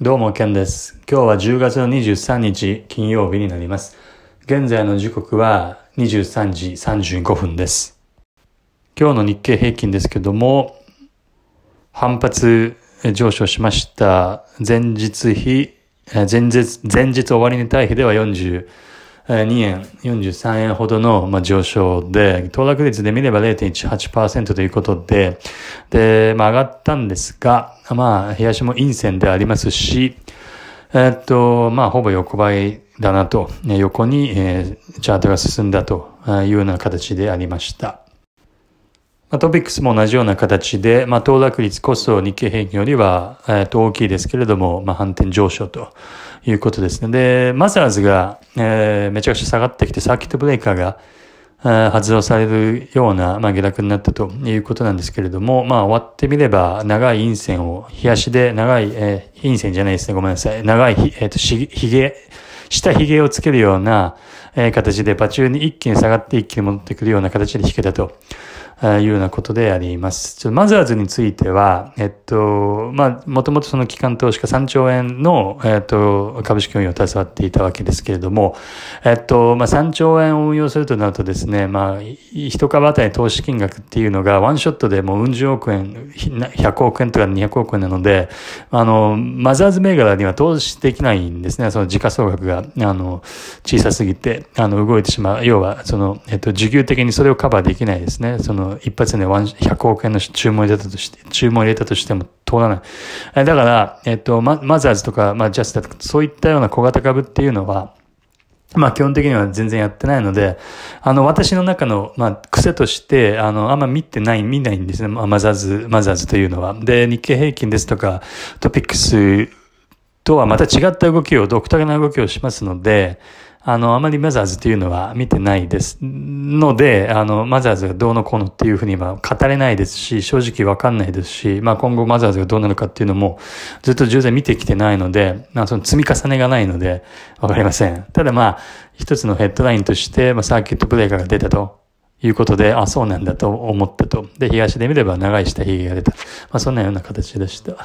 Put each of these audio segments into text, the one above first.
どうも、ケンです。今日は10月の23日金曜日になります。現在の時刻は23時35分です。今日の日経平均ですけども、反発上昇しました。前日比、前日、前日終わりに対比では2円、43円ほどの、上昇で、騰落率で見れば0.18%ということで、で、まあ、上がったんですが、まあ、冷やしも陰線でありますし、えっと、まあ、ほぼ横ばいだなと、横に、えー、チャートが進んだというような形でありました。まあ、トピックスも同じような形で、まあ、騰落率こそ日経平均よりは、えー、と大きいですけれども、まあ、反転上昇ということですね。で、マザーズが、えー、めちゃくちゃ下がってきて、サーキットブレーカーが、発動されるような、まあ、下落になったということなんですけれども、まあ、終わってみれば、長い陰線を、冷やしで長い、えー、陰線じゃないですね、ごめんなさい。長いひ、えっ、ー、と、ひげ、下髭をつけるような、えー、形で、場中に一気に下がって一気に戻ってくるような形で引けたと。いうようなことであります。ちょっとマザーズについては、えっと、まあ、もともとその機関投資家3兆円の、えっと、株式運用を携わっていたわけですけれども、えっと、まあ、3兆円を運用するとなるとですね、まあ、一株当たり投資金額っていうのがワンショットでもううん十億円、100億円とか200億円なので、あの、マザーズ銘柄には投資できないんですね。その時価総額が、あの、小さすぎて、あの、動いてしまう。要は、その、えっと、需給的にそれをカバーできないですね。その、一発で100億円の注文入れたとして、注文入れたとしても通らない。だから、えっと、ママザーズとか、まあ、ジャスタとか、そういったような小型株っていうのは、まあ基本的には全然やってないので、あの私の中の、まあ癖として、あのあんま見てない、見ないんですね。まあマザーズ、マザーズというのは。で、日経平均ですとか、トピックスとはまた違った動きを、独特な動きをしますので、あの、あまりマザーズっていうのは見てないです。ので、あの、マザーズがどうのこうのっていうふうには語れないですし、正直わかんないですし、まあ今後マザーズがどうなるかっていうのもずっと従前見てきてないので、まあその積み重ねがないのでわかりません。ただまあ、一つのヘッドラインとして、まあサーキットブレーカーが出たと。いうことで、あ、そうなんだと思ったと。で、東で見れば長い下髭が出た。まあそんなような形でした。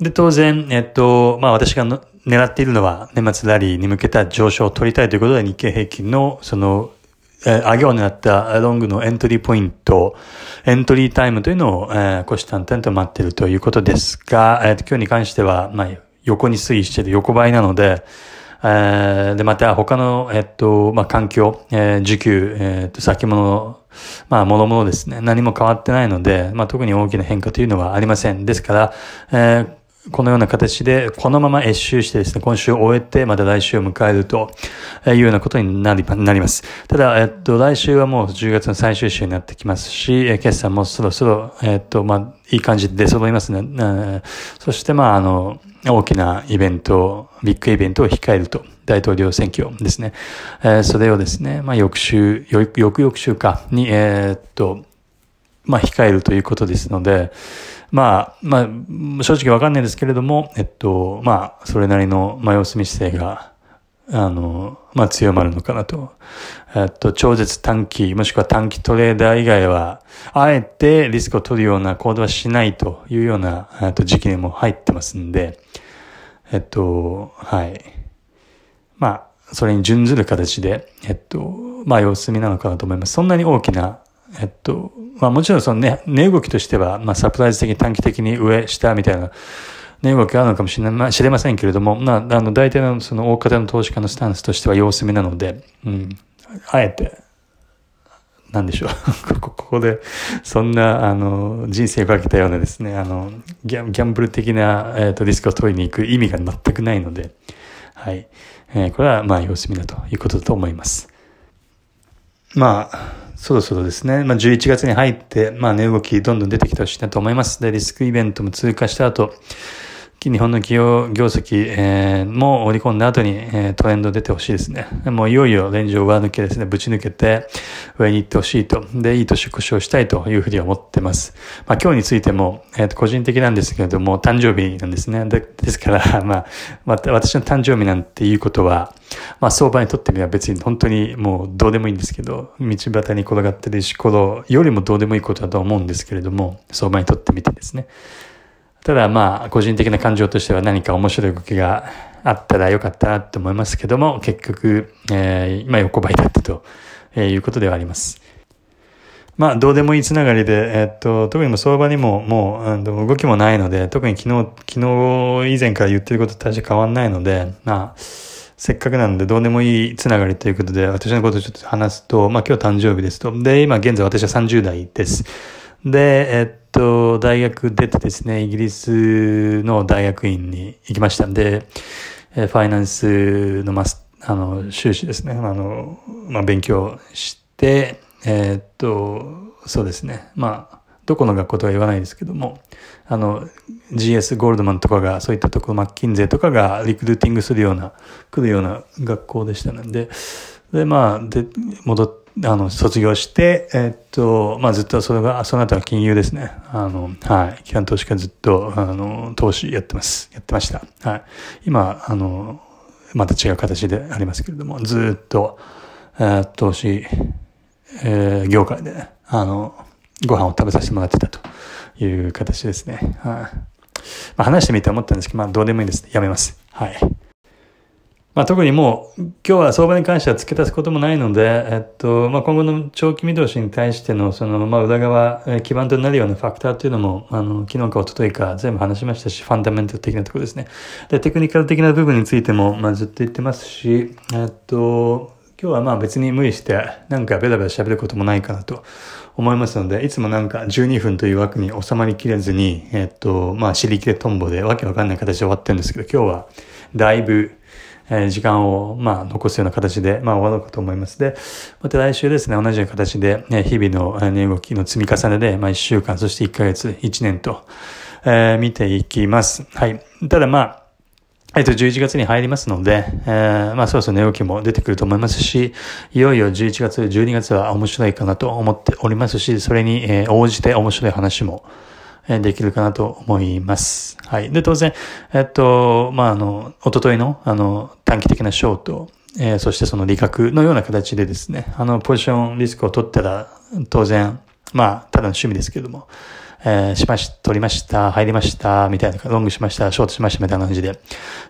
で、当然、えっと、まあ私が狙っているのは年末ラリーに向けた上昇を取りたいということで日経平均のその、え、上げを狙ったロングのエントリーポイント、エントリータイムというのを、えー、虎視眈々と待っているということですが、えー、今日に関しては、まあ、横に推移している横ばいなので、えー、で、また他の、えっと、まあ、環境、えー、需給、えっと、先物、まあ、も々ですね。何も変わってないので、まあ、特に大きな変化というのはありません。ですから、えー、このような形で、このまま越周してですね、今週を終えて、また来週を迎えるというようなことになりなります。ただ、えっと、来週はもう10月の最終週になってきますし、決算もそろそろ、えっと、まあ、いい感じで出揃いますね。そして、まあ、あの、大きなイベント、ビッグイベントを控えると。大統領選挙ですね。えー、それをですね、まあ、翌週、翌々週かに、え、っと、まあ、控えるということですので、まあ、まあ、正直わかんないですけれども、えっと、まあ、それなりの、まあ、様子見姿勢が、あの、まあ、強まるのかなと。えっと、超絶短期、もしくは短期トレーダー以外は、あえてリスクを取るような行動はしないというような、えっと、時期にも入ってますんで、えっと、はい。まあ、それに準ずる形で、えっと、まあ、様子見なのかなと思います。そんなに大きな、えっと、まあもちろんそのね、値動きとしては、まあサプライズ的に短期的に上、下みたいな値動きがあるのかもしれまあ知れませんけれども、まあ、あの、大体のその大方の投資家のスタンスとしては様子見なので、うん、あえて、なんでしょう。ここで、そんな、あの、人生をかけたようなですね、あの、ギャギャンブル的な、えっ、と、リスクを取りに行く意味が全くないので、はい。えー、これは、まあ、様子見だということだと思います。まあ、そろそろですね、まあ、11月に入って、まあ、値動きどんどん出てきてほしいなと思います。で、リスクイベントも通過した後、日本の企業業績、えー、も織り込んだ後に、えー、トレンド出てほしいですね。もういよいよレンジを上抜けですね、ぶち抜けて上に行ってほしいと。で、いい年越しをしたいというふうに思ってます。まあ今日についても、えっ、ー、と、個人的なんですけれども、誕生日なんですね。でですから、まあ、また私の誕生日なんていうことは、まあ相場にとってみれば別に本当にもうどうでもいいんですけど、道端に転がってる石ころよりもどうでもいいことだと思うんですけれども、相場にとってみてですね。ただまあ、個人的な感情としては何か面白い動きがあったらよかったなと思いますけども、結局、えー、今横ばいだったということではあります。まあ、どうでもいいつながりで、えっと、特にも相場にももう、あの、動きもないので、特に昨日、昨日以前から言ってることと大して変わんないので、まあ、せっかくなんでどうでもいいつながりということで、私のことをちょっと話すと、まあ今日誕生日ですと。で、今現在私は30代です。で、えっと、大学出てですね、イギリスの大学院に行きましたんで、ファイナンスのマス、あの、修士ですね、あの、まあ勉強して、え、っと、そうですね。まあ、どこの学校とは言わないですけども、あの、GS ゴールドマンとかが、そういったところ、マッキンゼとかがリクルーティングするような、来るような学校でしたので、で、まあ、で、戻って、あの、卒業して、えー、っと、まあずっとそれが、その後は金融ですね。あの、はい。基幹投資家ずっと、あの、投資やってます。やってました。はい。今、あの、また違う形でありますけれども、ずっと、えー、投資えー、業界で、あの、ご飯を食べさせてもらってたという形ですね。はい、まあ、話してみて思ったんですけど、まあ、どうでもいいです。やめます。はい。まあ、特にもう、今日は相場に関しては付け足すこともないので、えっと、まあ、今後の長期見通しに対しての、その、まあ、裏側、え基盤となるようなファクターというのも、あの、昨日か一昨日か全部話しましたし、ファンダメンタル的なところですね。で、テクニカル的な部分についても、まあ、ずっと言ってますし、えっと、今日はまあ別に無理してなんかベラベラ喋ることもないかなと思いますので、いつもなんか12分という枠に収まりきれずに、えっと、まあ尻切れトンボでわけわかんない形で終わってるんですけど、今日はだいぶ、え、時間をまあ残すような形で、まあ終わろうかと思います。で、また来週ですね、同じような形で、ね、日々の値動きの積み重ねで、まあ1週間、そして1ヶ月、1年と、えー、見ていきます。はい。ただまあ、えっと、11月に入りますので、えー、まあ、そろそろ値動きも出てくると思いますし、いよいよ11月、12月は面白いかなと思っておりますし、それに、え、応じて面白い話も、できるかなと思います。はい。で、当然、えっと、まあ、あの、おとといの、あの、短期的なショート、えー、そしてその利確のような形でですね、あの、ポジションリスクを取ったら、当然、まあ、ただの趣味ですけども、えー、しまし、取りました、入りました、みたいな、ロングしました、ショートしました、みたいな感じで、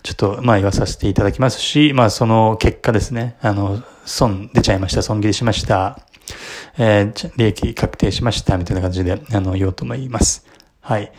ちょっと、まあ言わさせていただきますし、まあその結果ですね、あの、損出ちゃいました、損切りしました、えー、利益確定しました、みたいな感じで、あの、言おうと思います。はい。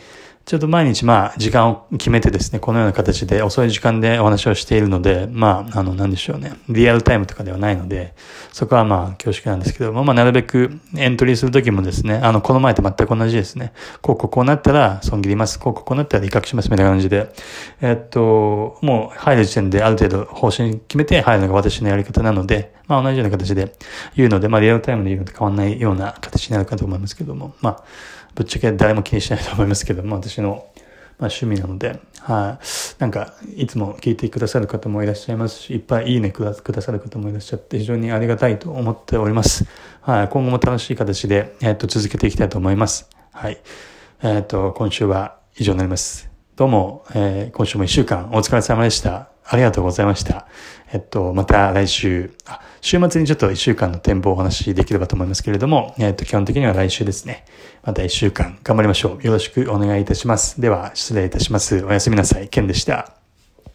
ちょっと毎日まあ時間を決めてですね、このような形で遅い時間でお話をしているので、まあ、あの、なんでしょうね。リアルタイムとかではないので、そこはまあ恐縮なんですけども、まあなるべくエントリーするときもですね、あの、この前と全く同じですね。こうこうこうなったら損切ります。こうこうこうなったら利確しますみたいな感じで、えっと、もう入る時点である程度方針決めて入るのが私のやり方なので、まあ同じような形で言うので、まあリアルタイムで言うのと変わらないような形になるかと思いますけども、まあ、ぶっちゃけ誰も気にしないと思いますけども、私のまあ、趣味なので、はい、なんか、いつも聞いてくださる方もいらっしゃいますし、いっぱいいいねくださる方もいらっしゃって、非常にありがたいと思っております。はい、今後も楽しい形で、えっ、と、続けていきたいと思います。はい。えっ、と、今週は以上になります。どうも、えー、今週も一週間お疲れ様でした。ありがとうございました。えっと、また来週、あ、週末にちょっと一週間の展望をお話しできればと思いますけれども、えっと、基本的には来週ですね。また一週間頑張りましょう。よろしくお願いいたします。では、失礼いたします。おやすみなさい。ケンでした。